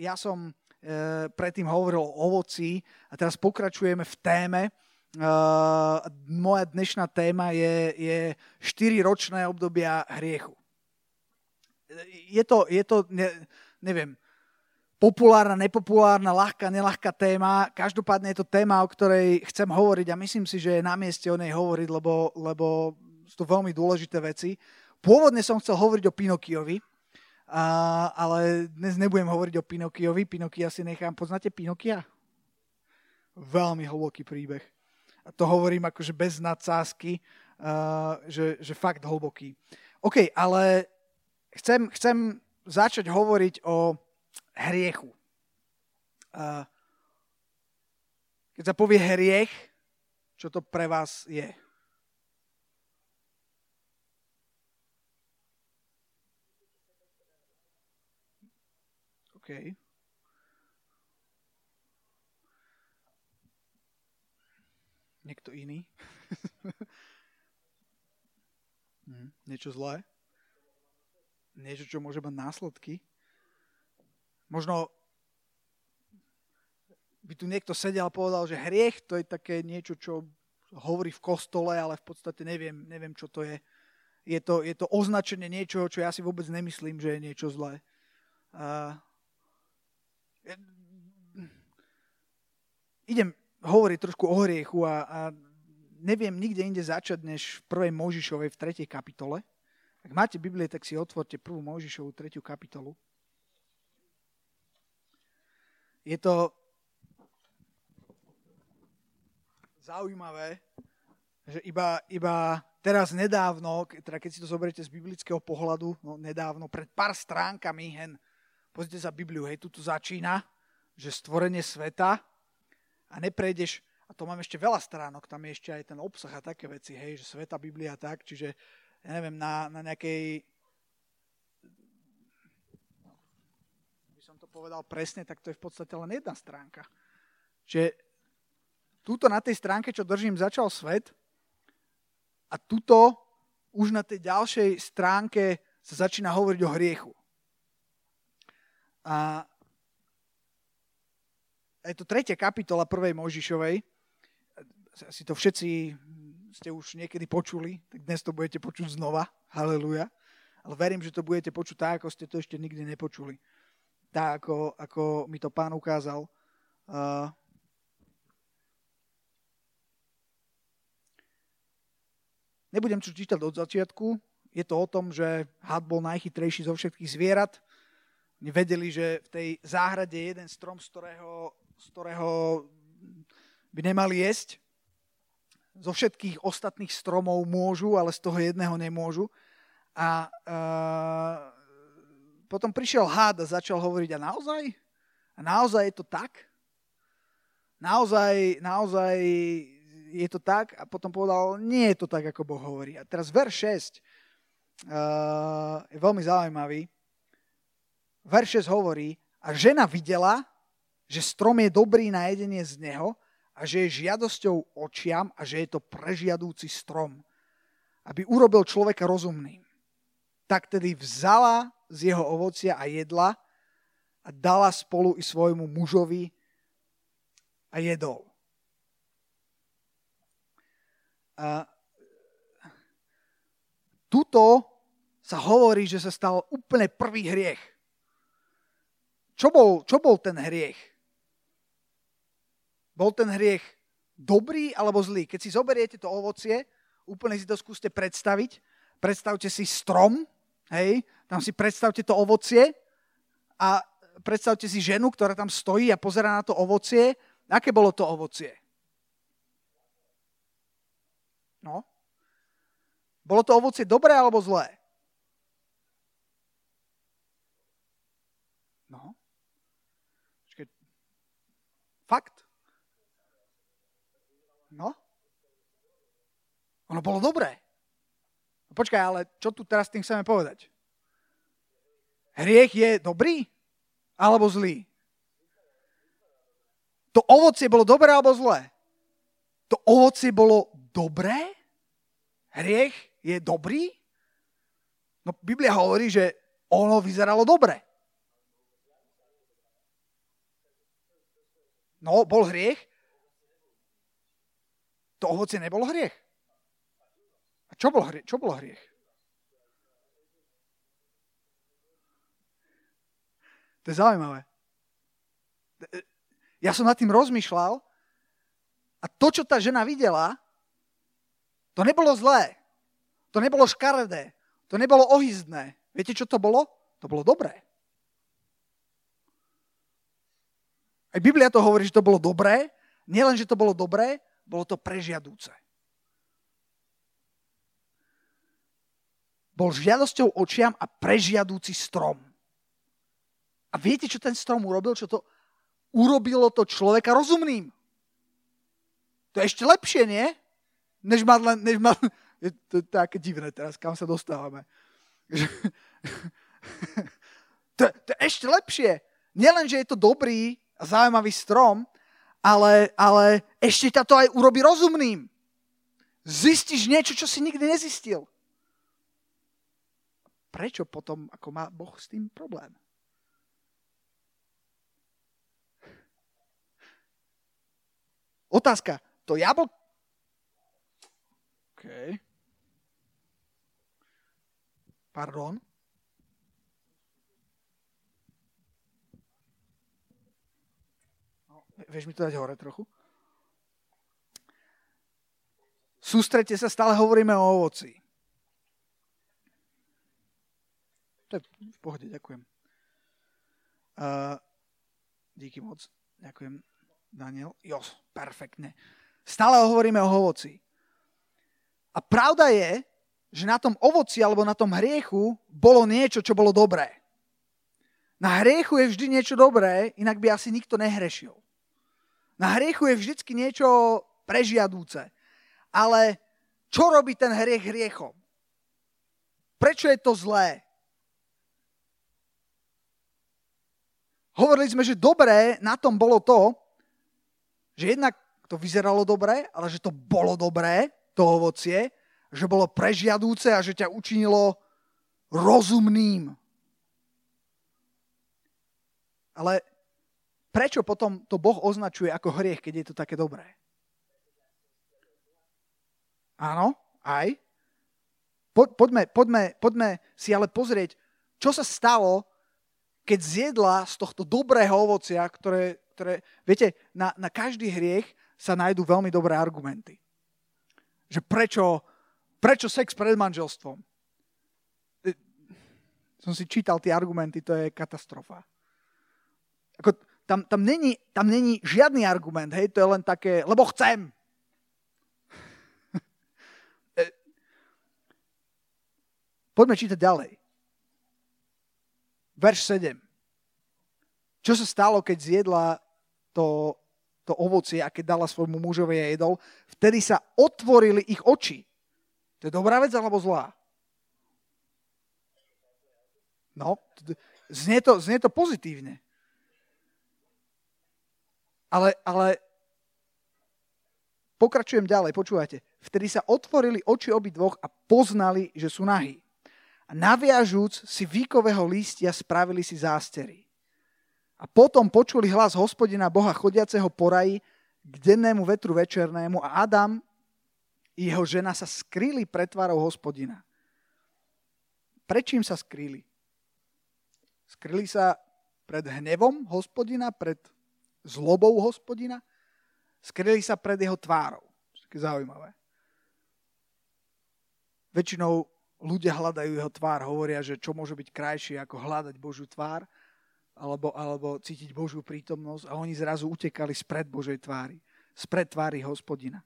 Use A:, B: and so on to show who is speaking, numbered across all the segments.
A: Ja som predtým hovoril o ovoci a teraz pokračujeme v téme. Moja dnešná téma je, je 4-ročné obdobia hriechu. Je to, je to ne, neviem, populárna, nepopulárna, ľahká, nelahká téma. Každopádne je to téma, o ktorej chcem hovoriť a myslím si, že je na mieste o nej hovoriť, lebo, lebo sú to veľmi dôležité veci. Pôvodne som chcel hovoriť o Pinokiovi, a, ale dnes nebudem hovoriť o Pinokiovi. Pinokia si nechám. Poznáte Pinokia? Veľmi hlboký príbeh. A to hovorím akože bez nadsázky, uh, že, že fakt hlboký. OK, ale chcem, chcem začať hovoriť o hriechu. Keď sa povie hriech, čo to pre vás je? OK. Niekto iný? hm, niečo zlé? Niečo, čo môže mať následky? Možno by tu niekto sedel a povedal, že hriech to je také niečo, čo hovorí v kostole, ale v podstate neviem, neviem čo to je. Je to, je to označenie niečoho, čo ja si vôbec nemyslím, že je niečo zlé. Uh, idem hovoriť trošku o hriechu a, a neviem nikde inde začať, než v 1. Možišovej v 3. kapitole. Ak máte Biblie, tak si otvorte 1. Možišovú 3. kapitolu. Je to zaujímavé, že iba, iba teraz nedávno, teda keď si to zoberiete z biblického pohľadu, no nedávno, pred pár stránkami, hen, pozrite sa Bibliu, hej, tu začína, že stvorenie sveta a neprejdeš, a to mám ešte veľa stránok, tam je ešte aj ten obsah a také veci, hej, že sveta, Biblia tak, čiže ja neviem, na, na nejakej to povedal presne, tak to je v podstate len jedna stránka. Čiže túto na tej stránke, čo držím, začal svet a tuto už na tej ďalšej stránke sa začína hovoriť o hriechu. A je to tretia kapitola prvej Možišovej. Si to všetci ste už niekedy počuli, tak dnes to budete počuť znova. Haleluja. Ale verím, že to budete počuť tak, ako ste to ešte nikdy nepočuli tak, ako, ako mi to pán ukázal. Uh, nebudem čo čítať od začiatku. Je to o tom, že had bol najchytrejší zo všetkých zvierat. Vedeli, že v tej záhrade je jeden strom, z ktorého, z ktorého by nemali jesť. Zo všetkých ostatných stromov môžu, ale z toho jedného nemôžu. A uh, potom prišiel hád a začal hovoriť, a naozaj? A naozaj je to tak? Naozaj, naozaj je to tak? A potom povedal, nie je to tak, ako Boh hovorí. A teraz verš 6 uh, je veľmi zaujímavý. Verš 6 hovorí, a žena videla, že strom je dobrý na jedenie z neho a že je žiadosťou očiam a že je to prežiadúci strom, aby urobil človeka rozumným. Tak tedy vzala z jeho ovocia a jedla a dala spolu i svojmu mužovi a jedol. A tuto sa hovorí, že sa stal úplne prvý hriech. Čo bol, čo bol ten hriech? Bol ten hriech dobrý alebo zlý? Keď si zoberiete to ovocie, úplne si to skúste predstaviť. Predstavte si strom, hej, tam si predstavte to ovocie a predstavte si ženu, ktorá tam stojí a pozera na to ovocie. Aké bolo to ovocie? No. Bolo to ovocie dobré alebo zlé? No. Fakt? No. Ono bolo dobré. Počkaj, ale čo tu teraz tým chceme povedať? Hriech je dobrý alebo zlý? To ovocie bolo dobré alebo zlé? To ovocie bolo dobré? Hriech je dobrý? No Biblia hovorí, že ono vyzeralo dobre. No, bol hriech? To ovocie nebolo hriech. Čo bol hriech? Čo bolo hriech? To je zaujímavé. Ja som nad tým rozmýšľal a to, čo tá žena videla, to nebolo zlé. To nebolo škaredé. To nebolo ohyzdné. Viete, čo to bolo? To bolo dobré. Aj Biblia to hovorí, že to bolo dobré. Nielen, že to bolo dobré, bolo to prežiadúce. Bol žiadosťou očiam a prežiadúci strom. A viete, čo ten strom urobil? Čo to urobilo to človeka rozumným. To je ešte lepšie, nie? Než mať len... Než mať, je to také divné teraz, kam sa dostávame. to, to je ešte lepšie. Nielen, že je to dobrý a zaujímavý strom, ale, ale ešte ťa to aj urobí rozumným. Zistíš niečo, čo si nikdy nezistil. Prečo potom, ako má Boh s tým problém? Otázka. To jablko... OK. Pardon. No, vieš mi to dať hore trochu? Sústrete sa, stále hovoríme o ovoci. To je v pohode, ďakujem. Uh, díky moc, ďakujem. Daniel? Jo, perfektne. Stále hovoríme o ovoci. A pravda je, že na tom ovoci alebo na tom hriechu bolo niečo, čo bolo dobré. Na hriechu je vždy niečo dobré, inak by asi nikto nehrešil. Na hriechu je vždycky niečo prežiadúce. Ale čo robí ten hriech hriechom? Prečo je to zlé? Hovorili sme, že dobré na tom bolo to, že jednak to vyzeralo dobre, ale že to bolo dobré, to ovocie, že bolo prežiadúce a že ťa učinilo rozumným. Ale prečo potom to Boh označuje ako hriech, keď je to také dobré? Áno, aj. Po, poďme, poďme, poďme si ale pozrieť, čo sa stalo, keď zjedla z tohto dobrého ovocia, ktoré, ktoré, viete, na, na každý hriech sa nájdú veľmi dobré argumenty. Že prečo, prečo sex pred manželstvom? E, som si čítal tie argumenty, to je katastrofa. Ako, tam, tam, není, tam není žiadny argument, hej, to je len také, lebo chcem. E, poďme čítať ďalej. Verš 7. Čo sa stalo, keď zjedla to, to ovocie a keď dala svojmu mužovi a jedol, vtedy sa otvorili ich oči. To je dobrá vec alebo zlá? No, znie to, znie to pozitívne. Ale, ale pokračujem ďalej, počúvajte. Vtedy sa otvorili oči obidvoch a poznali, že sú nahí. A naviažúc si výkového lístia spravili si zástery. A potom počuli hlas hospodina Boha chodiaceho po raji k dennému vetru večernému a Adam i jeho žena sa skrýli pred tvárou hospodina. Prečím sa skrýli? Skrýli sa pred hnevom hospodina, pred zlobou hospodina? Skrýli sa pred jeho tvárou. Také zaujímavé. Väčšinou ľudia hľadajú jeho tvár, hovoria, že čo môže byť krajšie ako hľadať Božiu tvár – alebo, alebo cítiť Božiu prítomnosť a oni zrazu utekali spred Božej tvári, spred tvári hospodina.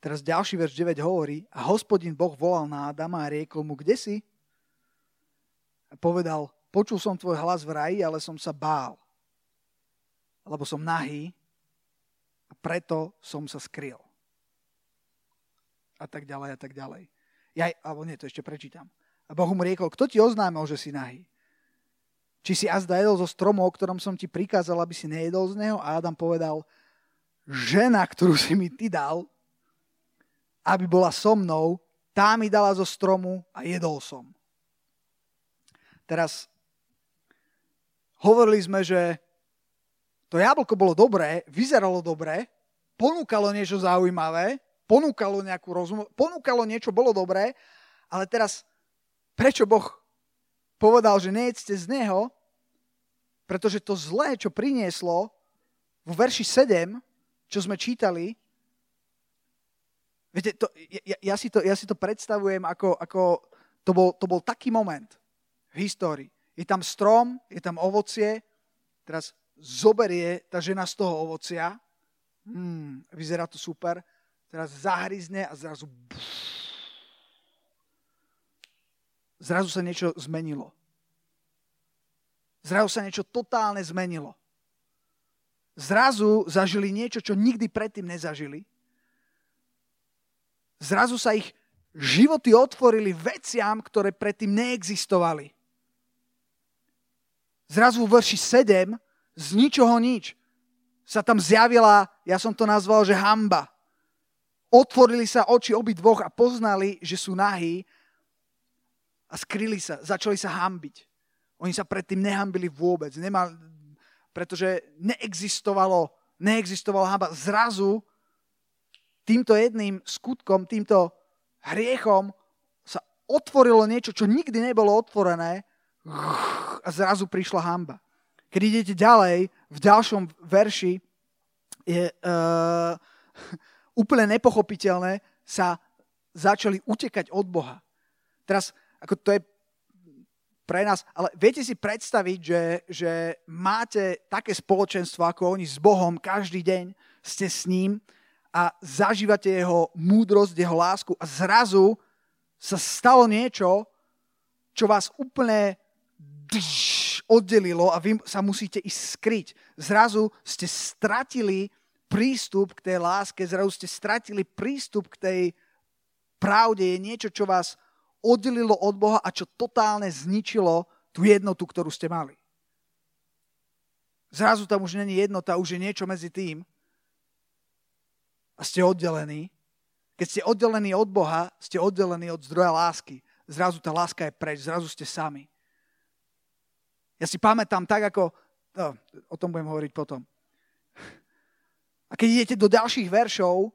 A: Teraz ďalší verš 9 hovorí, a hospodin Boh volal na Adama a riekol mu, kde si? A povedal, počul som tvoj hlas v raji, ale som sa bál, lebo som nahý a preto som sa skryl. A tak ďalej, a tak ďalej. Ja, alebo nie, to ešte prečítam. A Boh mu riekol, kto ti oznámil, že si nahý? Či si azda jedol zo stromu, o ktorom som ti prikázal, aby si nejedol z neho? A Adam povedal, žena, ktorú si mi ty dal, aby bola so mnou, tá mi dala zo stromu a jedol som. Teraz hovorili sme, že To jablko bolo dobré, vyzeralo dobre, ponúkalo niečo zaujímavé, ponúkalo nejakú rozum, ponúkalo niečo, bolo dobré, ale teraz prečo Boh povedal, že nejedzte z neho, pretože to zlé, čo prinieslo vo verši 7, čo sme čítali, viete, to, ja, ja, si to, ja si to predstavujem ako, ako to, bol, to bol taký moment v histórii. Je tam strom, je tam ovocie, teraz zoberie tá žena z toho ovocia, hmm, vyzerá to super, teraz zahryzne a zrazu zrazu sa niečo zmenilo. Zrazu sa niečo totálne zmenilo. Zrazu zažili niečo, čo nikdy predtým nezažili. Zrazu sa ich životy otvorili veciam, ktoré predtým neexistovali. Zrazu v verši 7 z ničoho nič sa tam zjavila, ja som to nazval, že hamba. Otvorili sa oči obi dvoch a poznali, že sú nahí a skryli sa, začali sa hambiť. Oni sa predtým nehambili vôbec, nemal, pretože neexistovalo, neexistovalo hamba. Zrazu týmto jedným skutkom, týmto hriechom sa otvorilo niečo, čo nikdy nebolo otvorené a zrazu prišla hamba. Keď idete ďalej, v ďalšom verši je uh, úplne nepochopiteľné, sa začali utekať od Boha. Teraz, ako to je pre nás, ale viete si predstaviť, že, že máte také spoločenstvo ako oni s Bohom, každý deň ste s ním a zažívate jeho múdrosť, jeho lásku a zrazu sa stalo niečo, čo vás úplne oddelilo a vy sa musíte ísť skryť. Zrazu ste stratili prístup k tej láske, zrazu ste stratili prístup k tej pravde. Je niečo, čo vás oddelilo od Boha a čo totálne zničilo tú jednotu, ktorú ste mali. Zrazu tam už není jednota, už je niečo medzi tým a ste oddelení. Keď ste oddelení od Boha, ste oddelení od zdroja lásky. Zrazu tá láska je preč, zrazu ste sami. Ja si pamätám tak, ako... No, o tom budem hovoriť potom. A keď idete do ďalších veršov,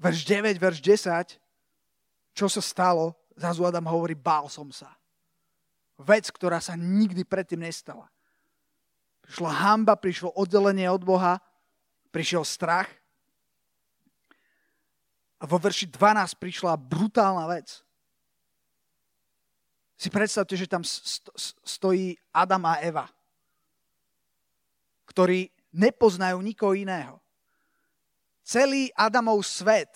A: verš 9, verš 10, čo sa stalo, zrazu Adam hovorí, bál som sa. Vec, ktorá sa nikdy predtým nestala. Prišla hamba, prišlo oddelenie od Boha, prišiel strach. A vo verši 12 prišla brutálna vec si predstavte, že tam stojí Adam a Eva, ktorí nepoznajú nikoho iného. Celý Adamov svet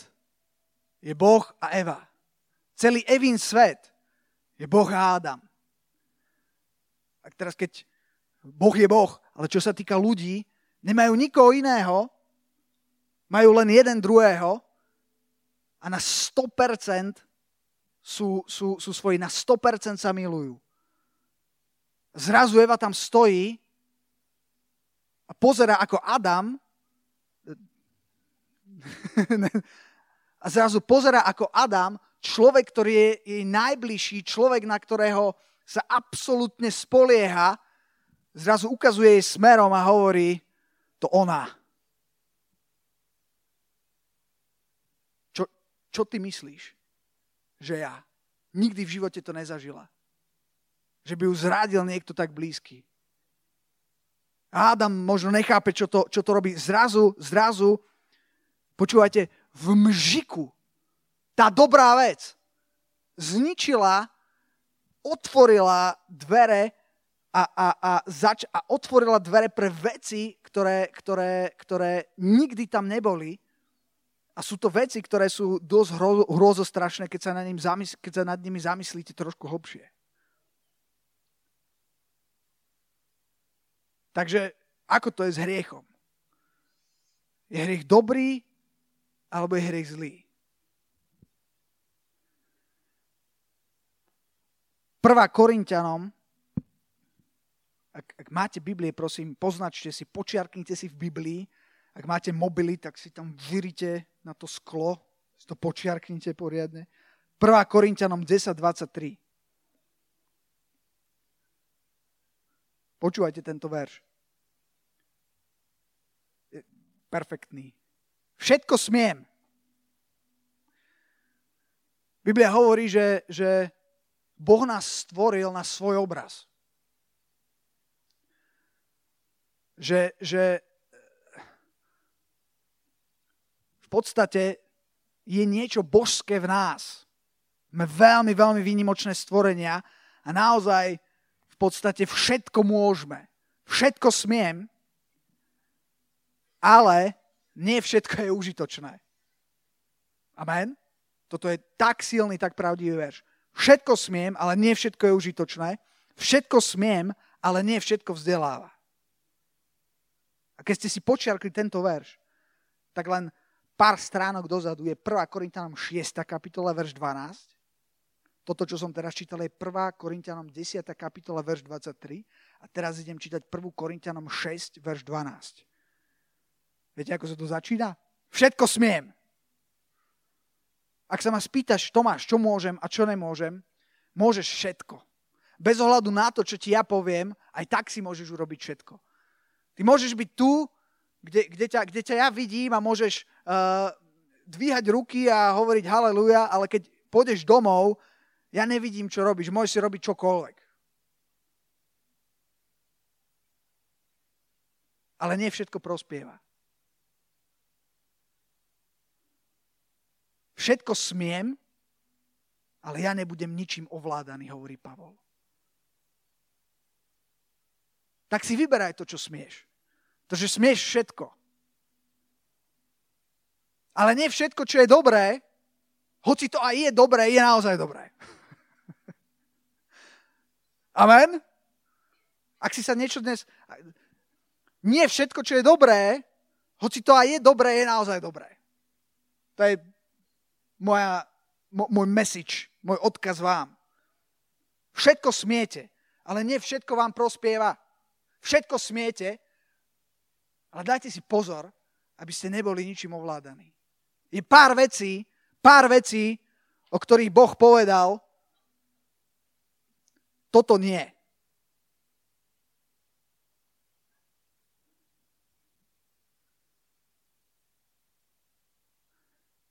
A: je Boh a Eva. Celý Evin svet je Boh a Adam. A teraz keď Boh je Boh, ale čo sa týka ľudí, nemajú nikoho iného, majú len jeden druhého a na 100% sú, sú, sú svoji, na 100% sa milujú. Zrazu Eva tam stojí pozera ako Adam a zrazu pozera ako Adam, človek, ktorý je jej najbližší, človek, na ktorého sa absolútne spolieha, zrazu ukazuje jej smerom a hovorí, to ona. Čo, čo ty myslíš? že ja. Nikdy v živote to nezažila. Že by ju zradil niekto tak blízky. Adam možno nechápe, čo to, čo to robí. Zrazu, zrazu, počúvajte, v mžiku tá dobrá vec zničila, otvorila dvere a, a, a, zač- a otvorila dvere pre veci, ktoré, ktoré, ktoré nikdy tam neboli a sú to veci, ktoré sú dosť hrozostrašné, keď sa, na ním zamysl- keď sa nad nimi zamyslíte trošku hlbšie. Takže ako to je s hriechom? Je hriech dobrý alebo je hriech zlý? Prvá Korintianom, ak, ak máte Biblie, prosím, poznačte si, počiarknite si v Biblii, ak máte mobily, tak si tam vyrite na to sklo, si to počiarknite poriadne. 1. Korintianom 10.23. Počúvajte tento verš. Perfektný. Všetko smiem. Biblia hovorí, že, že Boh nás stvoril na svoj obraz. Že, že v podstate je niečo božské v nás. Sme veľmi, veľmi výnimočné stvorenia a naozaj v podstate všetko môžeme. Všetko smiem, ale nie všetko je užitočné. Amen? Toto je tak silný, tak pravdivý verš. Všetko smiem, ale nie všetko je užitočné. Všetko smiem, ale nie všetko vzdeláva. A keď ste si počiarkli tento verš, tak len pár stránok dozadu je 1. Korintianom 6. kapitola, verš 12. Toto, čo som teraz čítal, je 1. Korintianom 10. kapitola, verš 23. A teraz idem čítať 1. Korintianom 6, verš 12. Viete, ako sa to začína? Všetko smiem. Ak sa ma spýtaš, Tomáš, čo môžem a čo nemôžem, môžeš všetko. Bez ohľadu na to, čo ti ja poviem, aj tak si môžeš urobiť všetko. Ty môžeš byť tu, kde, kde, ťa, kde ťa ja vidím a môžeš uh, dvíhať ruky a hovoriť haleluja, ale keď pôjdeš domov, ja nevidím, čo robíš. Môžeš si robiť čokoľvek. Ale nie všetko prospieva. Všetko smiem, ale ja nebudem ničím ovládaný, hovorí Pavol. Tak si vyberaj to, čo smieš. To, že smieš všetko. Ale nie všetko, čo je dobré, hoci to aj je dobré, je naozaj dobré. Amen? Ak si sa niečo dnes... Nie všetko, čo je dobré, hoci to aj je dobré, je naozaj dobré. To je moja, môj message, môj odkaz vám. Všetko smiete, ale nie všetko vám prospieva. Všetko smiete, ale dajte si pozor, aby ste neboli ničím ovládaní. Je pár vecí, pár vecí, o ktorých Boh povedal, toto nie.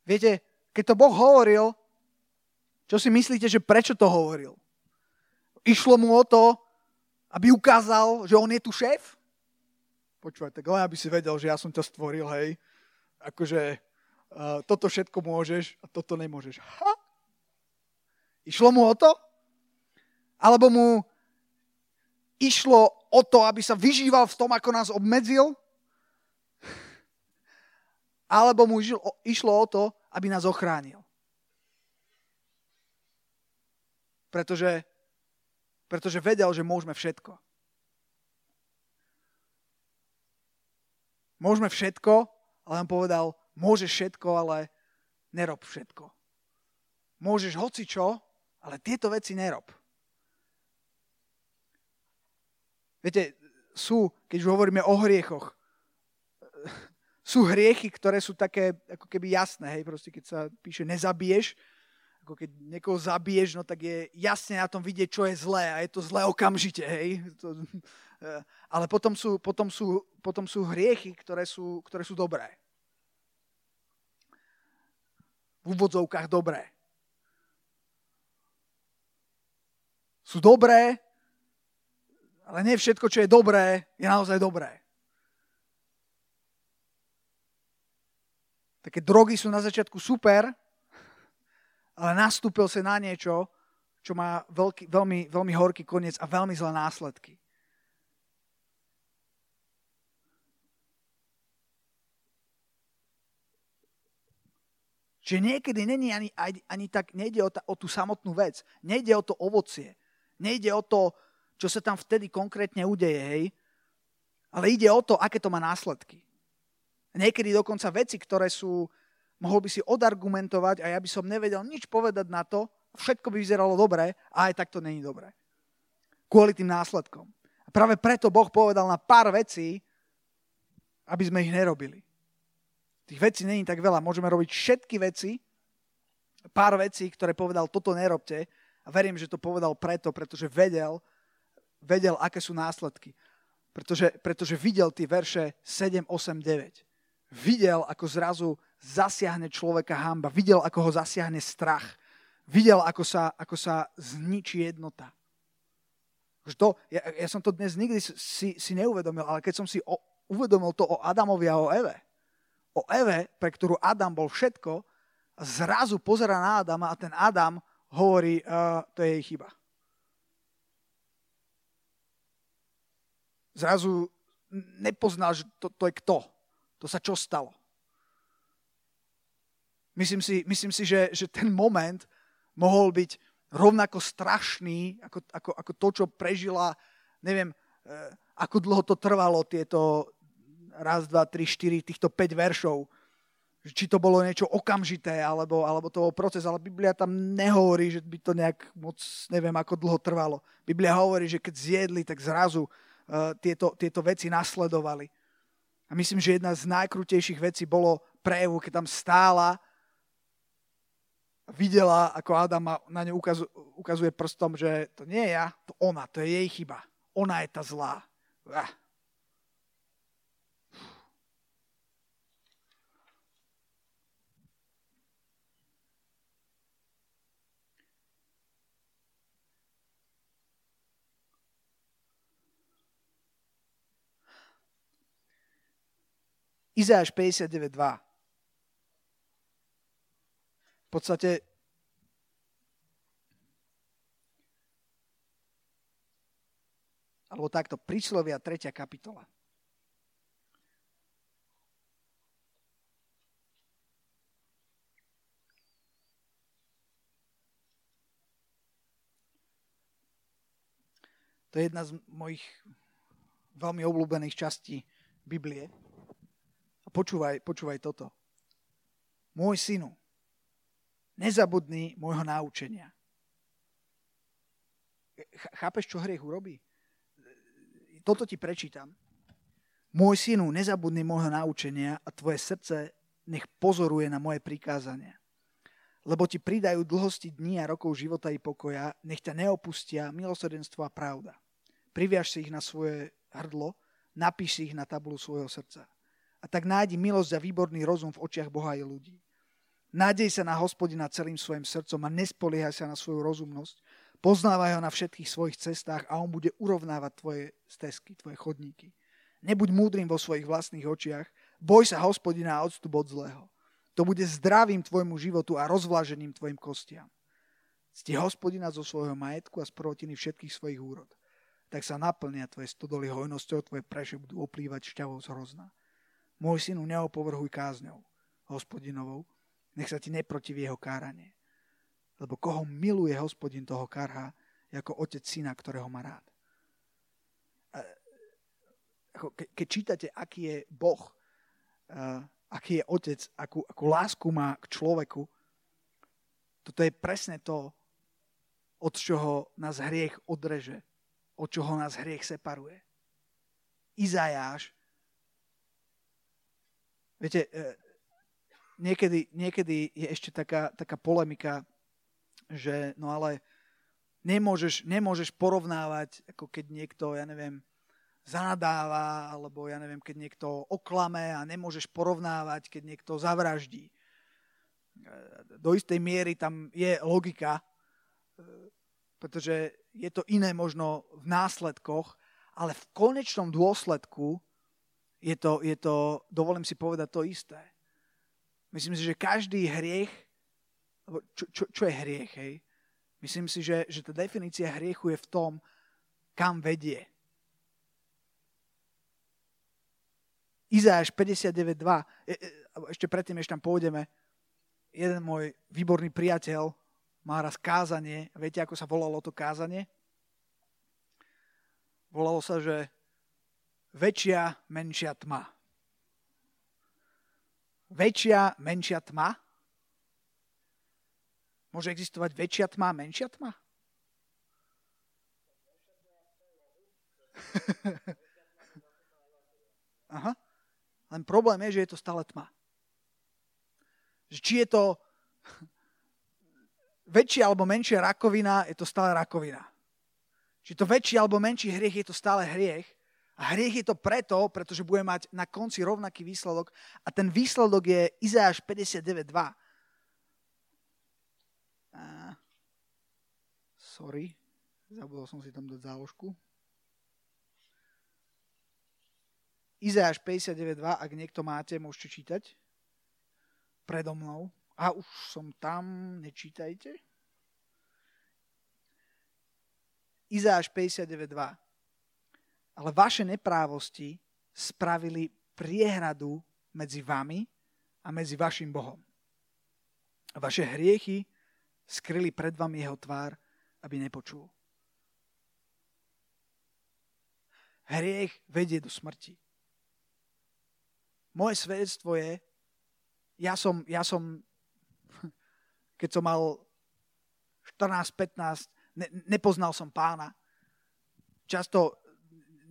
A: Viete, keď to Boh hovoril, čo si myslíte, že prečo to hovoril? Išlo mu o to, aby ukázal, že on je tu šéf? počúvaj, tak len aby si vedel, že ja som ťa stvoril, hej, akože uh, toto všetko môžeš a toto nemôžeš. Ha? Išlo mu o to? Alebo mu išlo o to, aby sa vyžíval v tom, ako nás obmedzil? Alebo mu išlo o to, aby nás ochránil? Pretože, pretože vedel, že môžeme všetko. môžeme všetko, ale on povedal, môžeš všetko, ale nerob všetko. Môžeš hoci čo, ale tieto veci nerob. Viete, sú, keď už hovoríme o hriechoch, sú hriechy, ktoré sú také ako keby jasné, hej, proste keď sa píše nezabiješ, ako keď niekoho zabiješ, no tak je jasne na tom vidieť, čo je zlé a je to zlé okamžite, hej. To, ale potom sú, potom sú, potom sú hriechy, ktoré sú, ktoré sú dobré. V úvodzovkách dobré. Sú dobré, ale nie všetko, čo je dobré, je naozaj dobré. Také drogy sú na začiatku super, ale nastúpil sa na niečo, čo má veľký, veľmi, veľmi horký koniec a veľmi zlé následky. Čiže niekedy není ani, ani, ani tak, nejde o, ta, o tú samotnú vec, nejde o to ovocie, nejde o to, čo sa tam vtedy konkrétne udeje, hej, ale ide o to, aké to má následky. Niekedy dokonca veci, ktoré sú, mohol by si odargumentovať a ja by som nevedel nič povedať na to, všetko by vyzeralo dobre a aj tak to není dobre. Kvôli tým následkom. A práve preto Boh povedal na pár vecí, aby sme ich nerobili. Tých vecí není tak veľa. Môžeme robiť všetky veci, pár vecí, ktoré povedal, toto nerobte. A verím, že to povedal preto, pretože vedel, vedel, aké sú následky. Pretože, pretože videl tie verše 7, 8, 9. Videl, ako zrazu zasiahne človeka hamba. Videl, ako ho zasiahne strach. Videl, ako sa, ako sa zničí jednota. To, ja, ja som to dnes nikdy si, si neuvedomil, ale keď som si o, uvedomil to o Adamovi a o Eve, o Eve, pre ktorú Adam bol všetko, zrazu pozera na Adama a ten Adam hovorí, uh, to je jej chyba. Zrazu nepoznal, že to, to je kto. To sa čo stalo. Myslím si, myslím si že, že ten moment mohol byť rovnako strašný, ako, ako, ako to, čo prežila, neviem, eh, ako dlho to trvalo, tieto raz, dva, tri, štyri, týchto 5 veršov. Či to bolo niečo okamžité, alebo, alebo to bol proces, ale Biblia tam nehovorí, že by to nejak moc, neviem, ako dlho trvalo. Biblia hovorí, že keď zjedli, tak zrazu tieto, tieto veci nasledovali. A myslím, že jedna z najkrutejších vecí bolo prejavu, keď tam stála videla, ako Adam na ňu ukazuje, ukazuje prstom, že to nie je ja, to ona, to je jej chyba. Ona je tá zlá. Ah. Izáš 59.2 podstate alebo takto, príslovia 3. kapitola. To je jedna z mojich veľmi obľúbených častí Biblie. Počúvaj, počúvaj toto. Môj synu, Nezabudni môjho naučenia. Chápeš, čo hriech urobí? Toto ti prečítam. Môj synu, nezabudni môjho naučenia a tvoje srdce nech pozoruje na moje prikázania. Lebo ti pridajú dlhosti dní a rokov života i pokoja, nech ťa neopustia milosrdenstvo a pravda. Priviaž si ich na svoje hrdlo, napíš si ich na tabulu svojho srdca. A tak nájdi milosť a výborný rozum v očiach Boha i ľudí. Nádej sa na hospodina celým svojim srdcom a nespoliehaj sa na svoju rozumnosť. Poznávaj ho na všetkých svojich cestách a on bude urovnávať tvoje stezky, tvoje chodníky. Nebuď múdrym vo svojich vlastných očiach, boj sa hospodina a odstup od zlého. To bude zdravým tvojmu životu a rozvlážením tvojim kostiam. Cti hospodina zo svojho majetku a z prvotiny všetkých svojich úrod. Tak sa naplnia tvoje stodoly hojnosťou, tvoje preše budú oplývať šťavou z hrozna. Môj synu, neopovrhuj kázňou hospodinovou, nech sa ti neprotiví jeho káranie. Lebo koho miluje hospodin, toho karha, ako otec syna, ktorého má rád. Keď čítate, aký je Boh, aký je otec, akú, akú lásku má k človeku, toto je presne to, od čoho nás hriech odreže, od čoho nás hriech separuje. Izajáš, viete, uh, niekedy, niekedy je ešte taká, taká polemika, že no ale nemôžeš, nemôžeš porovnávať, ako keď niekto, ja neviem, zanadáva, alebo ja neviem, keď niekto oklame a nemôžeš porovnávať, keď niekto zavraždí. Do istej miery tam je logika, pretože je to iné možno v následkoch, ale v konečnom dôsledku je to, je to dovolím si povedať, to isté. Myslím si, že každý hriech, čo, čo, čo je hriech, hej? Myslím si, že, že tá definícia hriechu je v tom, kam vedie. Izáš 59.2, e, e, ešte predtým, ešte tam pôjdeme, jeden môj výborný priateľ má raz kázanie. Viete, ako sa volalo to kázanie? Volalo sa, že väčšia, menšia tma väčšia, menšia tma? Môže existovať väčšia tma, menšia tma? Aha. Len problém je, že je to stále tma. Či je to väčšia alebo menšia rakovina, je to stále rakovina. Či to väčší alebo menší hriech, je to stále hriech. A hriech je to preto, pretože bude mať na konci rovnaký výsledok a ten výsledok je Izáš 59.2. A... Sorry, zabudol som si tam dať záložku. Izáš 59.2, ak niekto máte, môžete čítať. Predo mnou. A už som tam, nečítajte. Izáš 59.2 ale vaše neprávosti spravili priehradu medzi vami a medzi vašim Bohom. Vaše hriechy skryli pred vami jeho tvár, aby nepočul. Hriech vedie do smrti. Moje svedectvo je, ja som, ja som keď som mal 14-15, ne, nepoznal som pána. Často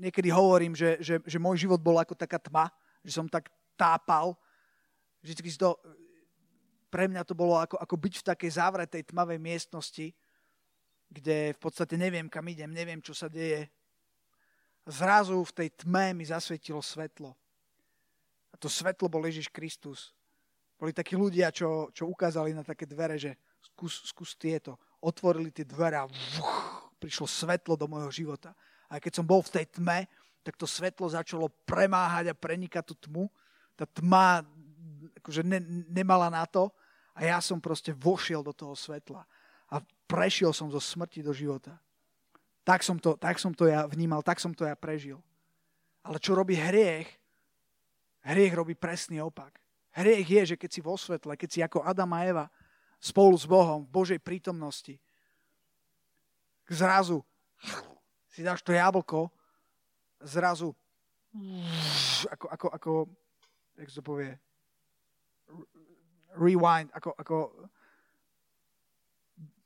A: niekedy hovorím, že, že, že môj život bol ako taká tma, že som tak tápal. Vždycky to, pre mňa to bolo ako, ako byť v takej zavretej tmavej miestnosti, kde v podstate neviem, kam idem, neviem, čo sa deje. Zrazu v tej tme mi zasvietilo svetlo. A to svetlo bol Ježiš Kristus. Boli takí ľudia, čo, čo ukázali na také dvere, že skús, skús tieto. Otvorili tie dvere a vuch, prišlo svetlo do môjho života. A keď som bol v tej tme, tak to svetlo začalo premáhať a prenikať tú tmu. Tá tma akože ne, nemala na to a ja som proste vošiel do toho svetla a prešiel som zo smrti do života. Tak som to, tak som to ja vnímal, tak som to ja prežil. Ale čo robí hriech? Hriech robí presný opak. Hriech je, že keď si vo svetle, keď si ako Adam a Eva spolu s Bohom v Božej prítomnosti, zrazu si dáš to jablko, zrazu ako, ako, ako jak to povie, rewind, ako, ako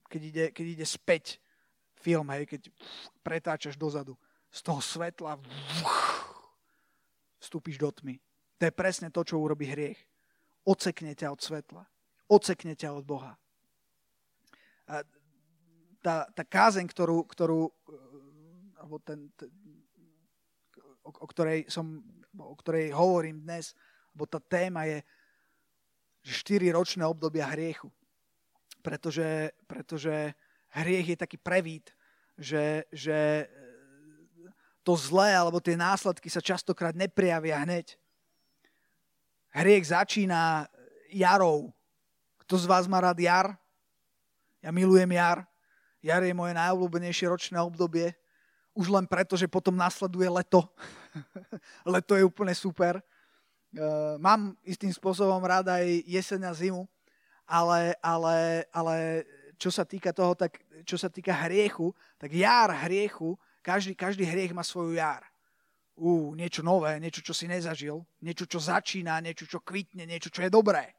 A: keď ide, keď ide späť film, hej, keď pretáčaš dozadu. Z toho svetla vstúpiš do tmy. To je presne to, čo urobí hriech. Ocekne ťa od svetla. Ocekne ťa od Boha. A tá, tá kázeň, ktorú, ktorú alebo ten, ten o, o, ktorej som, o ktorej hovorím dnes, alebo tá téma je, že 4 ročné obdobia hriechu. Pretože, pretože hriech je taký prevít, že, že to zlé alebo tie následky sa častokrát neprijavia hneď. Hriech začína jarou. Kto z vás má rád jar? Ja milujem jar. Jar je moje najobľúbenejšie ročné obdobie už len preto, že potom nasleduje leto. leto je úplne super. Uh, mám istým spôsobom rád aj jeseň a zimu, ale, ale, ale čo sa týka toho, tak čo sa týka hriechu, tak jar hriechu, každý, každý hriech má svoju jar. Ú, niečo nové, niečo, čo si nezažil, niečo, čo začína, niečo, čo kvitne, niečo, čo je dobré,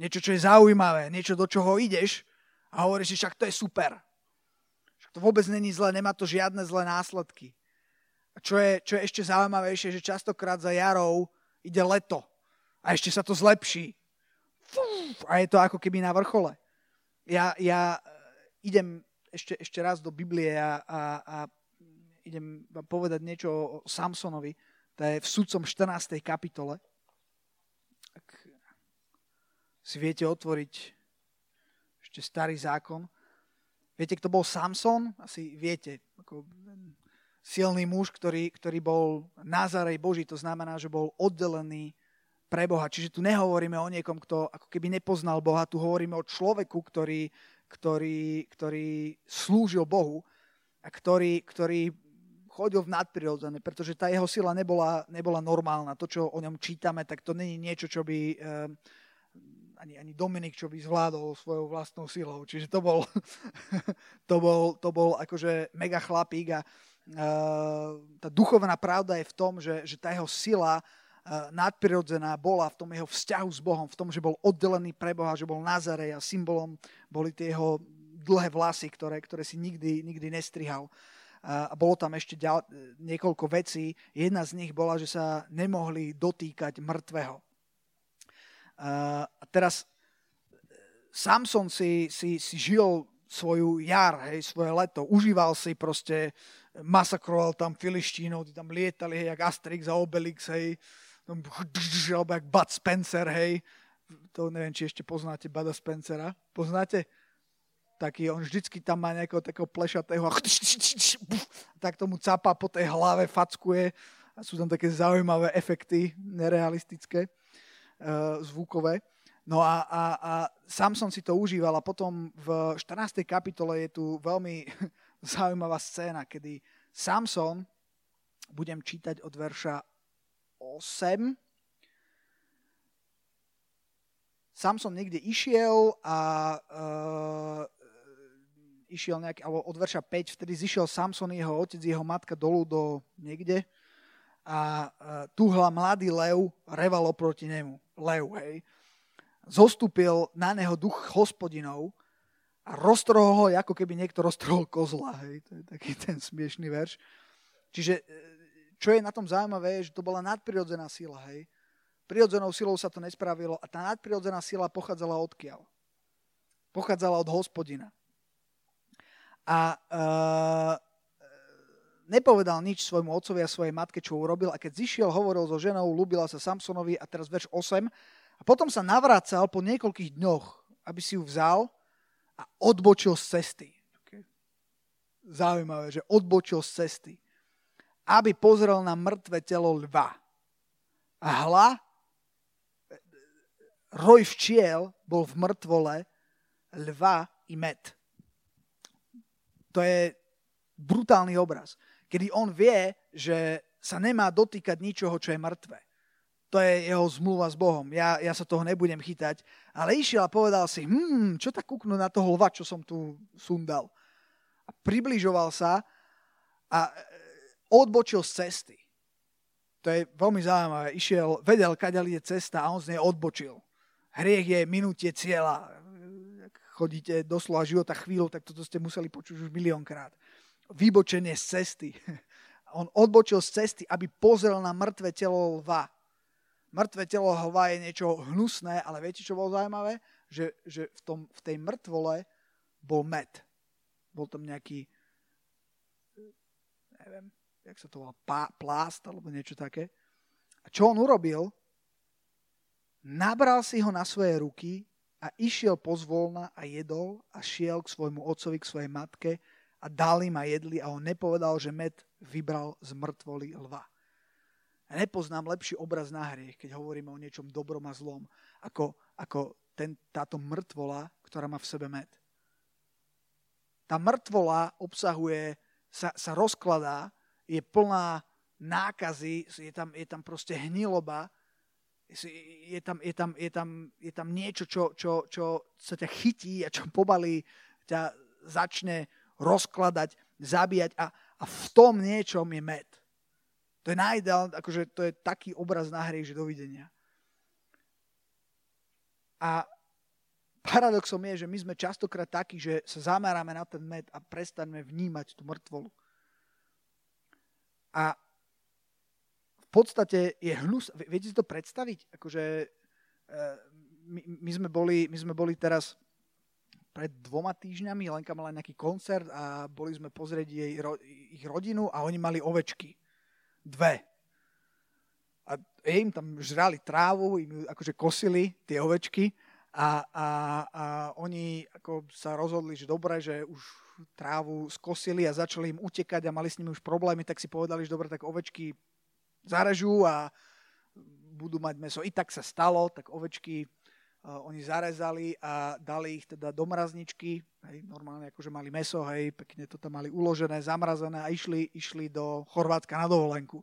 A: niečo, čo je zaujímavé, niečo, do čoho ideš a hovoríš si, však to je super. To vôbec není zlé, nemá to žiadne zlé následky. A čo je, čo je ešte zaujímavejšie, že častokrát za jarou ide leto a ešte sa to zlepší. A je to ako keby na vrchole. Ja, ja eh, idem ešte, ešte raz do Biblie a, a, a idem vám povedať niečo o Samsonovi. To je v sudcom 14. kapitole. Ak si viete otvoriť ešte starý zákon. Viete, kto bol Samson? Asi viete. Ako silný muž, ktorý, ktorý bol Nazarej Boží, to znamená, že bol oddelený pre Boha. Čiže tu nehovoríme o niekom, kto ako keby nepoznal Boha, tu hovoríme o človeku, ktorý, ktorý, ktorý slúžil Bohu a ktorý, ktorý chodil v nadprirodzené, pretože tá jeho sila nebola, nebola normálna. To, čo o ňom čítame, tak to není niečo, čo by... Eh, ani, ani Dominik, čo by zvládol svojou vlastnou silou. Čiže to bol, to bol, to bol akože mega chlapík a uh, tá duchovná pravda je v tom, že, že tá jeho sila uh, nadprirodzená bola v tom jeho vzťahu s Bohom, v tom, že bol oddelený pre Boha, že bol Nazarej a symbolom boli tie jeho dlhé vlasy, ktoré, ktoré si nikdy, nikdy nestrihal. A bolo tam ešte ďal, niekoľko vecí. Jedna z nich bola, že sa nemohli dotýkať mŕtvého. A teraz Samson si, si, si žil svoju jar, hej, svoje leto. Užíval si proste, masakroval tam filištínov, tí tam lietali, hej, jak Asterix a Obelix, hej, alebo jak Bud Spencer, hej. To neviem, či ešte poznáte Bada Spencera. Poznáte? Taký, on vždycky tam má nejakého takého plešatého a tak tomu capa po tej hlave, fackuje a sú tam také zaujímavé efekty, nerealistické, zvukové. No a, a, a sám som si to užíval a potom v 14. kapitole je tu veľmi zaujímavá scéna, kedy Samson, budem čítať od verša 8, Samson niekde išiel a uh, išiel nejak, alebo od verša 5, vtedy zišiel Samson, jeho otec, jeho matka dolu do niekde a uh, tuhla mladý lev, reval oproti nemu. Lev, hej zostúpil na neho duch hospodinov a roztrhol ho, ako keby niekto roztrhol kozla. Hej. To je taký ten smiešný verš. Čiže e, čo je na tom zaujímavé, je, že to bola nadprirodzená sila. Hej. Prirodzenou silou sa to nespravilo a tá nadprirodzená sila pochádzala odkiaľ? Pochádzala od hospodina. A uh, nepovedal nič svojmu otcovi a svojej matke, čo urobil a keď zišiel, hovoril so ženou, ľúbila sa Samsonovi a teraz verš 8, a potom sa navracal po niekoľkých dňoch, aby si ju vzal a odbočil z cesty. Zaujímavé, že odbočil z cesty. Aby pozrel na mŕtve telo lva. A hla, roj včiel bol v mŕtvole lva i med. To je brutálny obraz, kedy on vie, že sa nemá dotýkať ničoho, čo je mŕtve to je jeho zmluva s Bohom. Ja, ja sa toho nebudem chytať. Ale išiel a povedal si, hm, čo tak kúknu na toho lva, čo som tu sundal. A približoval sa a e, odbočil z cesty. To je veľmi zaujímavé. Išiel, vedel, kaďal ide cesta a on z nej odbočil. Hriech je minutie cieľa. Chodíte doslova života chvíľu, tak toto ste museli počuť už miliónkrát. Vybočenie z cesty. On odbočil z cesty, aby pozrel na mŕtve telo lva mŕtve telo hlava je niečo hnusné, ale viete, čo bolo zaujímavé? Že, že v, tom, v tej mŕtvole bol med. Bol tam nejaký, neviem, jak sa to volá, pá, plást alebo niečo také. A čo on urobil? Nabral si ho na svoje ruky a išiel pozvolna a jedol a šiel k svojmu otcovi, k svojej matke a dal im a jedli a on nepovedal, že med vybral z mŕtvoly lva. Ja nepoznám lepší obraz na hriech, keď hovoríme o niečom dobrom a zlom, ako, ako ten, táto mŕtvola, ktorá má v sebe med. Tá mŕtvola obsahuje, sa, sa rozkladá, je plná nákazy, je tam, je tam proste hniloba, je tam, je tam, je tam, je tam niečo, čo, čo, čo sa ťa chytí a čo pobalí, ťa začne rozkladať, zabíjať a, a v tom niečom je med. To je najideál, akože to je taký obraz na hriech, že dovidenia. A paradoxom je, že my sme častokrát takí, že sa zameráme na ten med a prestaneme vnímať tú mŕtvolu. A v podstate je hnus. Viete si to predstaviť? Akože, e, my, my, sme boli, my sme boli teraz pred dvoma týždňami, Lenka mala nejaký koncert a boli sme pozrieť jej, ich rodinu a oni mali ovečky dve. A im tam žrali trávu, im akože kosili tie ovečky a, a, a oni ako sa rozhodli, že dobre, že už trávu skosili a začali im utekať a mali s nimi už problémy, tak si povedali, že dobre, tak ovečky zarežú a budú mať meso. I tak sa stalo, tak ovečky oni zarezali a dali ich teda do mrazničky, hej, normálne akože mali meso, hej, pekne to tam mali uložené, zamrazené a išli, išli do Chorvátska na dovolenku.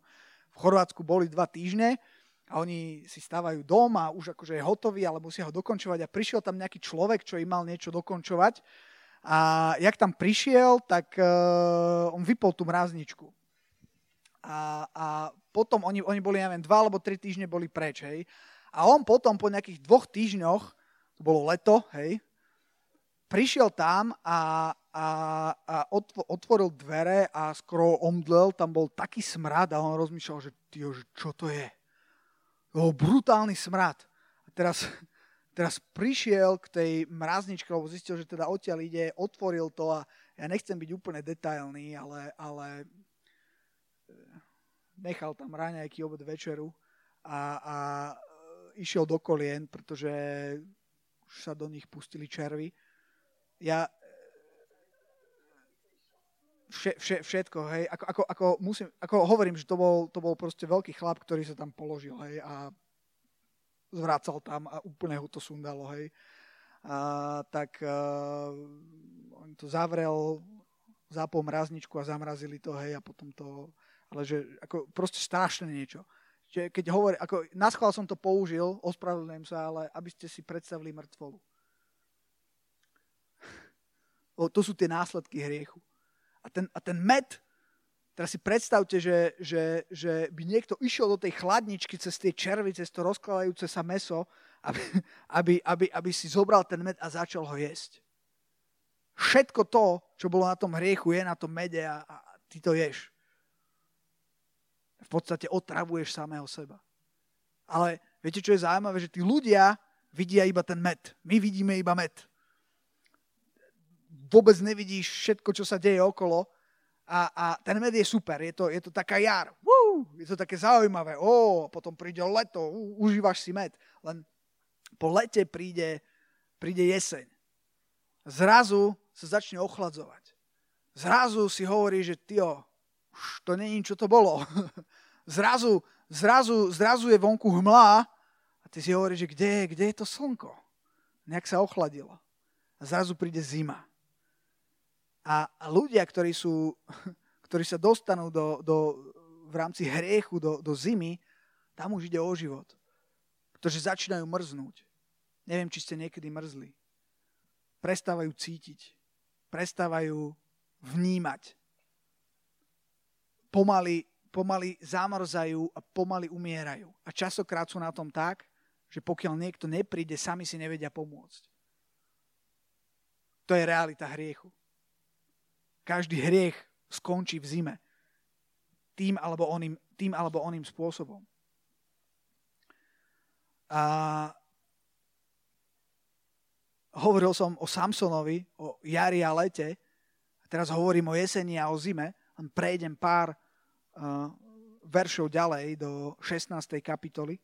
A: V Chorvátsku boli dva týždne a oni si stávajú dom a už akože je hotový, ale musia ho dokončovať a prišiel tam nejaký človek, čo im mal niečo dokončovať a jak tam prišiel, tak uh, on vypol tú mrazničku. A, a potom oni, oni boli, neviem, dva alebo tri týždne boli preč, hej. A on potom po nejakých dvoch týždňoch, to bolo leto, hej, prišiel tam a, a, a otvoril dvere a skoro omdlel, tam bol taký smrad a on rozmýšľal, že, že čo to je. To bol brutálny smrad. A teraz teraz prišiel k tej mrazničke, lebo zistil, že teda odtiaľ ide, otvoril to a ja nechcem byť úplne detailný, ale, ale e, nechal tam ráňajky obed večeru a, a išiel do kolien, pretože už sa do nich pustili červy. Ja vše, vše, všetko, hej, ako, ako, ako, musím, ako hovorím, že to bol, to bol proste veľký chlap, ktorý sa tam položil, hej, a zvracal tam a úplne ho to sundalo, hej. A, tak uh, on to zavrel, zapol mrazničku a zamrazili to, hej, a potom to, ale že ako proste strašné niečo. Že keď hovorí, ako na som to použil, ospravedlňujem sa, ale aby ste si predstavili mŕtvolu. O, to sú tie následky hriechu. A ten, a ten med, Teraz si predstavte, že, že, že by niekto išiel do tej chladničky cez tie červy, cez to rozkladajúce sa meso, aby, aby, aby, aby si zobral ten med a začal ho jesť. Všetko to, čo bolo na tom hriechu, je na tom mede a, a ty to ješ. V podstate otravuješ samého seba. Ale viete, čo je zaujímavé? Že tí ľudia vidia iba ten med. My vidíme iba med. Vôbec nevidíš všetko, čo sa deje okolo a, a ten med je super, je to, je to taká jar, Woo! je to také zaujímavé, ó, potom príde leto, ú, užívaš si med. Len po lete príde, príde jeseň. Zrazu sa začne ochladzovať. Zrazu si hovorí, že tio, už to není, čo to bolo. zrazu, zrazu, zrazu je vonku hmla a ty si hovoríš, že kde, kde je to slnko? Nejak sa ochladilo. A zrazu príde zima. A ľudia, ktorí, sú, ktorí sa dostanú do, do, v rámci hriechu do, do zimy, tam už ide o život. Pretože začínajú mrznúť. Neviem, či ste niekedy mrzli. Prestávajú cítiť. Prestávajú vnímať. Pomaly, pomaly zamrzajú a pomaly umierajú. A časokrát sú na tom tak, že pokiaľ niekto nepríde, sami si nevedia pomôcť. To je realita hriechu. Každý hriech skončí v zime. Tým alebo oným, tým alebo oným spôsobom. A hovoril som o Samsonovi, o jari a lete. A teraz hovorím o jeseni a o zime. Len prejdem pár veršov ďalej do 16. kapitoly.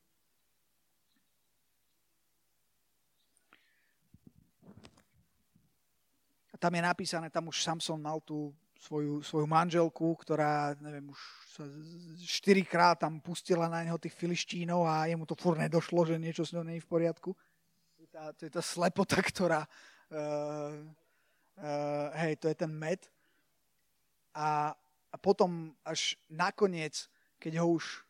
A: tam je napísané, tam už Samson mal tú svoju, svoju manželku, ktorá, neviem, už sa štyrikrát tam pustila na neho tých filištínov a jemu to furt nedošlo, že niečo s ňou nie je v poriadku. To je tá, to je tá slepota, ktorá, uh, uh, hej, to je ten med. A, a potom až nakoniec, keď ho už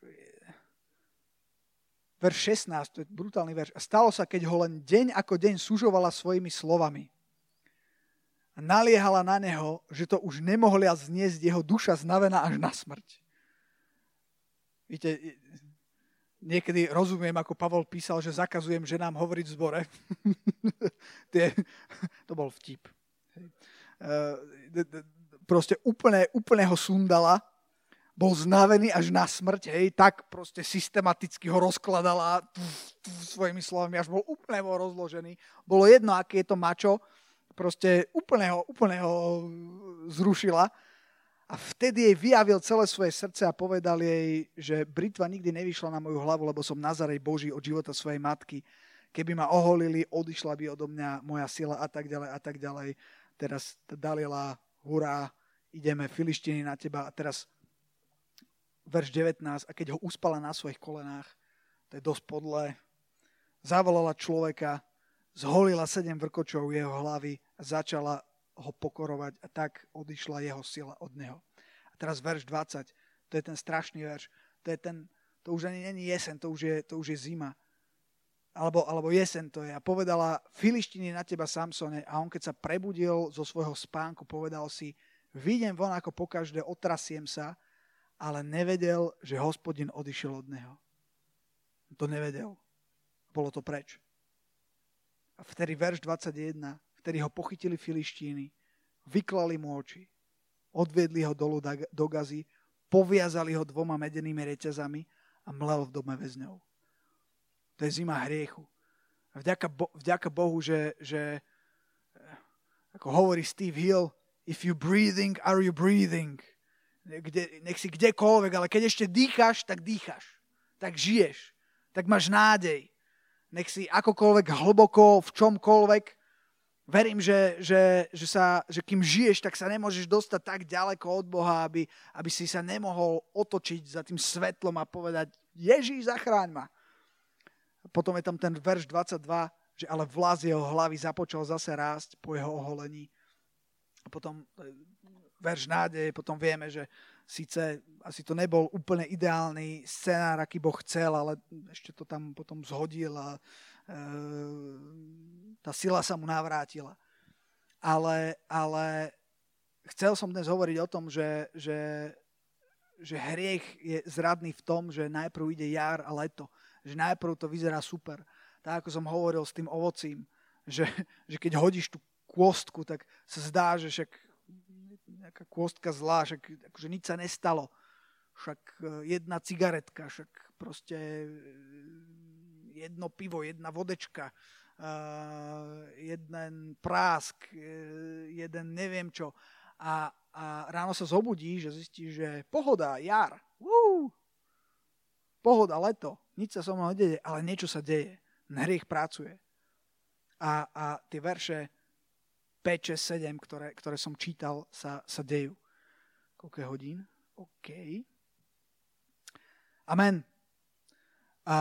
A: verš 16, to je brutálny verš. A stalo sa, keď ho len deň ako deň sužovala svojimi slovami a naliehala na neho, že to už nemohla zniesť jeho duša znavená až na smrť. Víte, niekedy rozumiem, ako Pavol písal, že zakazujem ženám hovoriť v zbore. to bol vtip. Proste úplne, úplne ho sundala, bol znavený až na smrť, hej, tak proste systematicky ho rozkladala svojimi slovami, až bol úplne bol rozložený. Bolo jedno, aké je to mačo, proste úplne ho, úplne ho zrušila. A vtedy jej vyjavil celé svoje srdce a povedal jej, že britva nikdy nevyšla na moju hlavu, lebo som Nazarej Boží od života svojej matky. Keby ma oholili, odišla by odo mňa moja sila a tak ďalej a tak ďalej. Teraz Dalila, hurá, ideme, filištiny na teba. A teraz verš 19. A keď ho uspala na svojich kolenách, to je dosť podle, zavolala človeka, zholila sedem vrkočov jeho hlavy a začala ho pokorovať a tak odišla jeho sila od neho. A teraz verš 20, to je ten strašný verš, to, je ten, to už ani není jesen, to už je, to už je zima. Alebo, alebo jesen to je. A povedala, filištiny na teba, Samsone. A on keď sa prebudil zo svojho spánku, povedal si, vidím von ako pokaždé, otrasiem sa, ale nevedel, že hospodin odišiel od neho. To nevedel. Bolo to preč. A vtedy verš 21, vtedy ho pochytili filištíny, vyklali mu oči, odviedli ho dolu do gazy, poviazali ho dvoma medenými reťazami a mlel v dome väzňov. To je zima hriechu. Vďaka, Bo- vďaka Bohu, že, že ako hovorí Steve Hill, if you breathing, are you breathing? Kde, nech si kdekoľvek, ale keď ešte dýcháš, tak dýcháš. Tak žiješ. Tak máš nádej. Nech si akokoľvek hlboko, v čomkoľvek. Verím, že, že, že, sa, že kým žiješ, tak sa nemôžeš dostať tak ďaleko od Boha, aby, aby si sa nemohol otočiť za tým svetlom a povedať Ježíš, zachráň ma. Potom je tam ten verš 22, že ale vlas jeho hlavy započal zase rásť po jeho oholení. Potom e, verš nádeje, potom vieme, že síce asi to nebol úplne ideálny scenár, aký Boh chcel, ale ešte to tam potom zhodil a e, tá sila sa mu navrátila. Ale, ale chcel som dnes hovoriť o tom, že, že, že hriech je zradný v tom, že najprv ide jar a leto. Že najprv to vyzerá super. Tak ako som hovoril s tým ovocím, že, že keď hodíš tú kôstku, tak sa zdá, že však nejaká kôstka zlá, však akože nič sa nestalo. Však e, jedna cigaretka, však proste e, jedno pivo, jedna vodečka, uh, jeden prásk, jeden neviem čo. A, a ráno sa zobudí, že zistí, že pohoda, jar, uh, pohoda, leto, nič sa so mnou nedeje, ale niečo sa deje. Hriech pracuje. A, a tie verše 5, 6, 7, ktoré, ktoré som čítal, sa, sa dejú. Koľko hodín? OK. Amen. A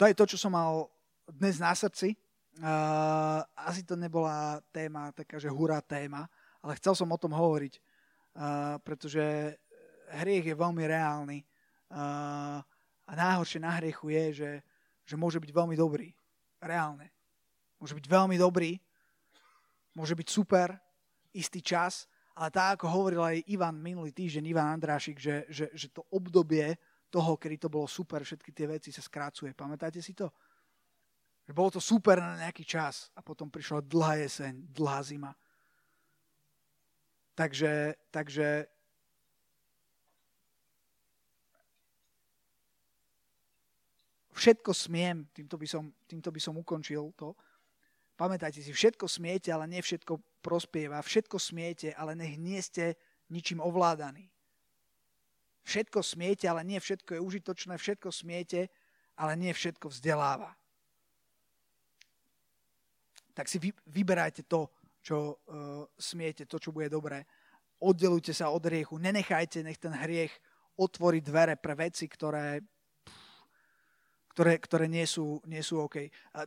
A: to je to, čo som mal dnes na srdci. Uh, asi to nebola téma, taká, že hurá téma, ale chcel som o tom hovoriť, uh, pretože hriech je veľmi reálny. Uh, a najhoršie na hriechu je, že, že môže byť veľmi dobrý. Reálne. Môže byť veľmi dobrý, môže byť super, istý čas, ale tak, ako hovoril aj Ivan minulý týždeň, Ivan Andrášik, že, že, že to obdobie toho, kedy to bolo super, všetky tie veci sa skrácuje. Pamätáte si to? Že bolo to super na nejaký čas a potom prišla dlhá jeseň, dlhá zima. Takže, takže všetko smiem, týmto by, som, týmto by som ukončil to, Pamätajte si, všetko smiete, ale nie všetko prospieva. Všetko smiete, ale nech nie ste ničím ovládaní. Všetko smiete, ale nie všetko je užitočné. Všetko smiete, ale nie všetko vzdeláva. Tak si vy, vyberajte to, čo uh, smiete, to, čo bude dobré. Oddelujte sa od hriechu. Nenechajte, nech ten hriech otvorí dvere pre veci, ktoré, ktoré, ktoré nie, sú, nie sú OK. A,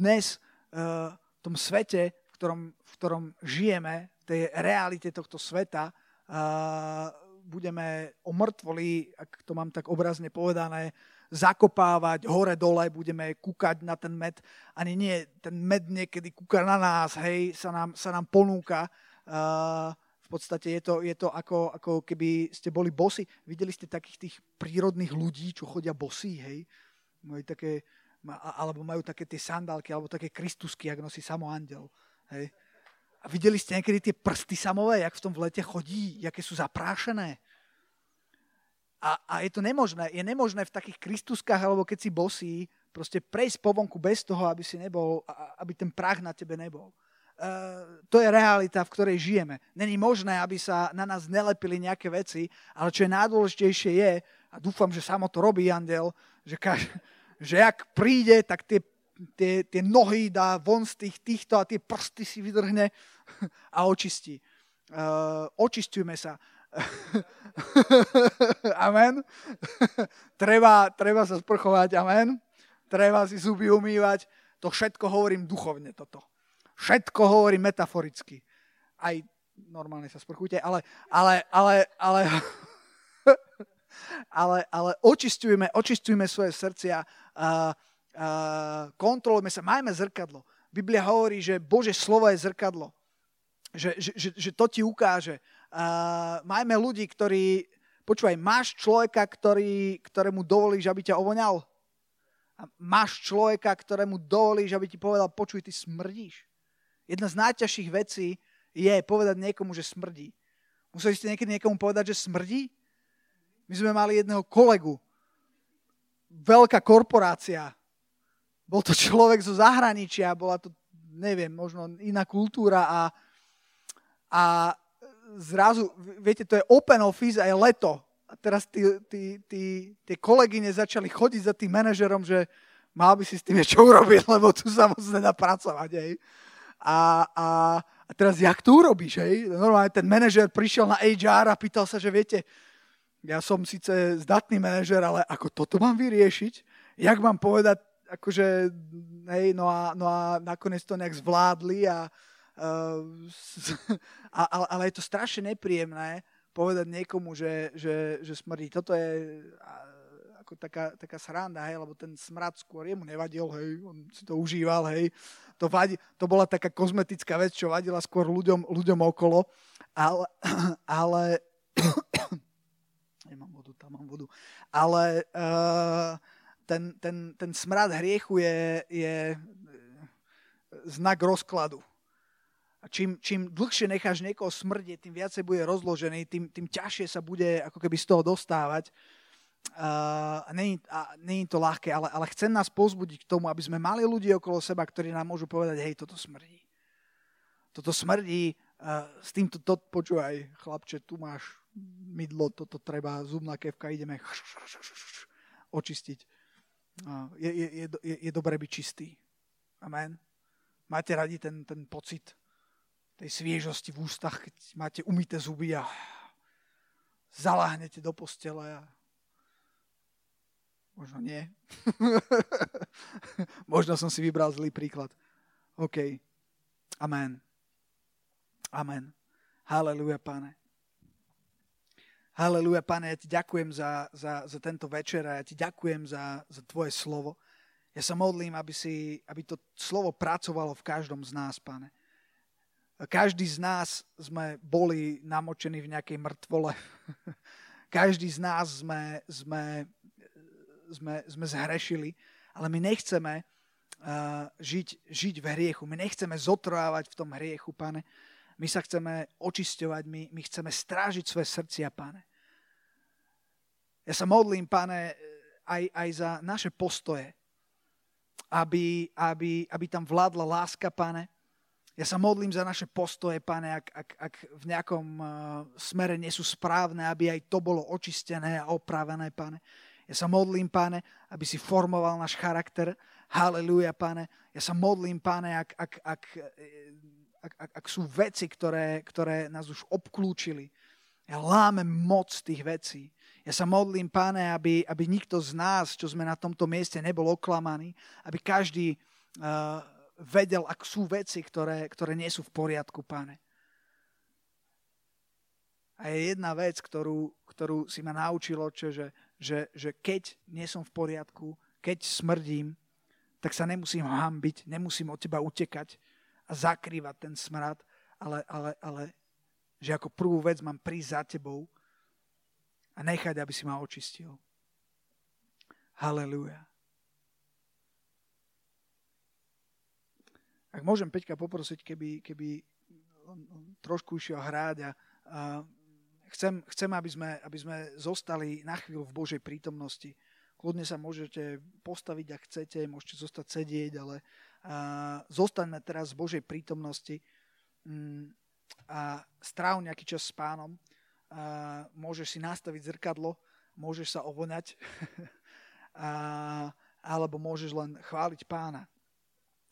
A: dnes uh, v tom svete, v ktorom, v ktorom žijeme, tej realite tohto sveta, uh, budeme o mŕtvoli, ak to mám tak obrazne povedané, zakopávať hore-dole, budeme kúkať na ten med. Ani nie, ten med niekedy kúka na nás, hej, sa nám, sa nám ponúka. Uh, v podstate je to, je to ako, ako keby ste boli bosy. Videli ste takých tých prírodných ľudí, čo chodia bosí, hej? Majú také alebo majú také tie sandálky, alebo také kristusky, ak nosí samo andel. Hej. A videli ste niekedy tie prsty samové, jak v tom v lete chodí, aké sú zaprášené. A, a je to nemožné. Je nemožné v takých kristuskách, alebo keď si bosí, proste prejsť po vonku bez toho, aby si nebol, aby ten prach na tebe nebol. Uh, to je realita, v ktorej žijeme. Není možné, aby sa na nás nelepili nejaké veci, ale čo je najdôležitejšie je, a dúfam, že samo to robí Andel, že každý, že ak príde, tak tie, tie, tie nohy dá von z tých, týchto a tie prsty si vydrhne a očistí. Uh, očistujme sa. amen. treba, treba sa sprchovať, amen. Treba si zuby umývať. To všetko hovorím duchovne toto. Všetko hovorím metaforicky. Aj normálne sa sprchujte, ale, ale, ale, ale, ale, ale očistujme, očistujme svoje srdcia, kontrolujme sa, majme zrkadlo. Biblia hovorí, že Bože slovo je zrkadlo. Že, že, že, že to ti ukáže. A, majme ľudí, ktorí, počúvaj, máš človeka, ktorý, ktorému dovolíš, aby ťa ovoňal? A máš človeka, ktorému dovolíš, aby ti povedal, počuj, ty smrdíš. Jedna z najťažších vecí je povedať niekomu, že smrdí. Museli ste niekedy niekomu povedať, že smrdí? My sme mali jedného kolegu, veľká korporácia, bol to človek zo zahraničia, bola to, neviem, možno iná kultúra a, a zrazu, viete, to je open office a je leto. A teraz tí, tí, tí, tie kolegyne začali chodiť za tým manažerom, že mal by si s tým niečo urobiť, lebo tu sa moc nedá pracovať. Hej. A, a, a teraz, jak to urobíš? Hej? Normálne ten manažer prišiel na HR a pýtal sa, že viete, ja som síce zdatný manažer, ale ako toto mám vyriešiť? Jak mám povedať akože, hej, no a, no a nakoniec to nejak zvládli a, a, a, ale je to strašne nepríjemné povedať niekomu, že, že, že smrdí. Toto je ako taká, taká sranda, hej, lebo ten smrad skôr jemu nevadil, hej, on si to užíval, hej. To, vadi, to bola taká kozmetická vec, čo vadila skôr ľuďom, ľuďom okolo, ale, ale tam mám vodu, ale uh, ten, ten, ten smrad hriechu je, je e, znak rozkladu. A čím, čím dlhšie necháš niekoho smrdieť, tým viacej bude rozložený, tým, tým ťažšie sa bude ako keby z toho dostávať. Uh, není, a není to ľahké, ale, ale chcem nás pozbudiť k tomu, aby sme mali ľudí okolo seba, ktorí nám môžu povedať, hej, toto smrdí. Toto smrdí, uh, s týmto to, počúvaj, chlapče, tu máš mydlo, toto treba, zubná kevka, ideme očistiť je, je, je, je, dobré byť čistý. Amen. Máte radi ten, ten pocit tej sviežosti v ústach, keď máte umité zuby a zaláhnete do postele a možno nie. možno som si vybral zlý príklad. OK. Amen. Amen. Haleluja, pane. Haleluja, pane, ja ti ďakujem za, za, za tento večer a ja ti ďakujem za, za tvoje slovo. Ja sa modlím, aby, si, aby to slovo pracovalo v každom z nás, pane. Každý z nás sme boli namočení v nejakej mŕtvole. Každý z nás sme, sme, sme, sme zhrešili, ale my nechceme uh, žiť, žiť v hriechu. My nechceme zotrvávať v tom hriechu, pane. My sa chceme očisťovať, my, my chceme strážiť svoje srdcia, pane. Ja sa modlím, pane, aj, aj za naše postoje, aby, aby, aby tam vládla láska, pane. Ja sa modlím za naše postoje, pane, ak, ak, ak v nejakom uh, smere nie sú správne, aby aj to bolo očistené a opravené, pane. Ja sa modlím, pane, aby si formoval náš charakter. Halelúja, pane. Ja sa modlím, pane, ak, ak, ak, ak, ak, ak sú veci, ktoré, ktoré nás už obklúčili. Ja lámem moc tých vecí. Ja sa modlím, páne, aby, aby nikto z nás, čo sme na tomto mieste, nebol oklamaný, aby každý uh, vedel, ak sú veci, ktoré, ktoré nie sú v poriadku, páne. A je jedna vec, ktorú, ktorú si ma naučilo, čo, že, že, že keď nie som v poriadku, keď smrdím, tak sa nemusím hambiť, nemusím od teba utekať a zakrývať ten smrad, ale, ale, ale že ako prvú vec mám prísť za tebou a nechať, aby si ma očistil. Halelúja. Ak môžem Peťka poprosiť, keby, keby on, on trošku išiel hráť a, a chcem, chcem aby, sme, aby sme zostali na chvíľu v Božej prítomnosti. Kľudne sa môžete postaviť, ak chcete, môžete zostať sedieť, ale zostaňme teraz v Božej prítomnosti mm, a stráv nejaký čas s pánom môžeš si nastaviť zrkadlo, môžeš sa ovoňať a, alebo môžeš len chváliť pána.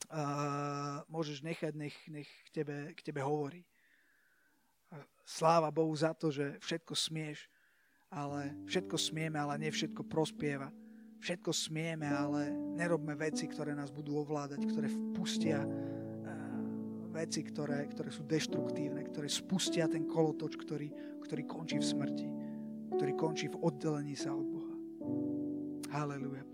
A: A, môžeš nechať, nech, nech k, tebe, k tebe hovorí. Sláva Bohu za to, že všetko smieš, ale všetko smieme, ale nie všetko prospieva. Všetko smieme, ale nerobme veci, ktoré nás budú ovládať, ktoré vpustia veci, ktoré, ktoré sú deštruktívne, ktoré spustia ten kolotoč, ktorý, ktorý končí v smrti, ktorý končí v oddelení sa od Boha. Haleluja,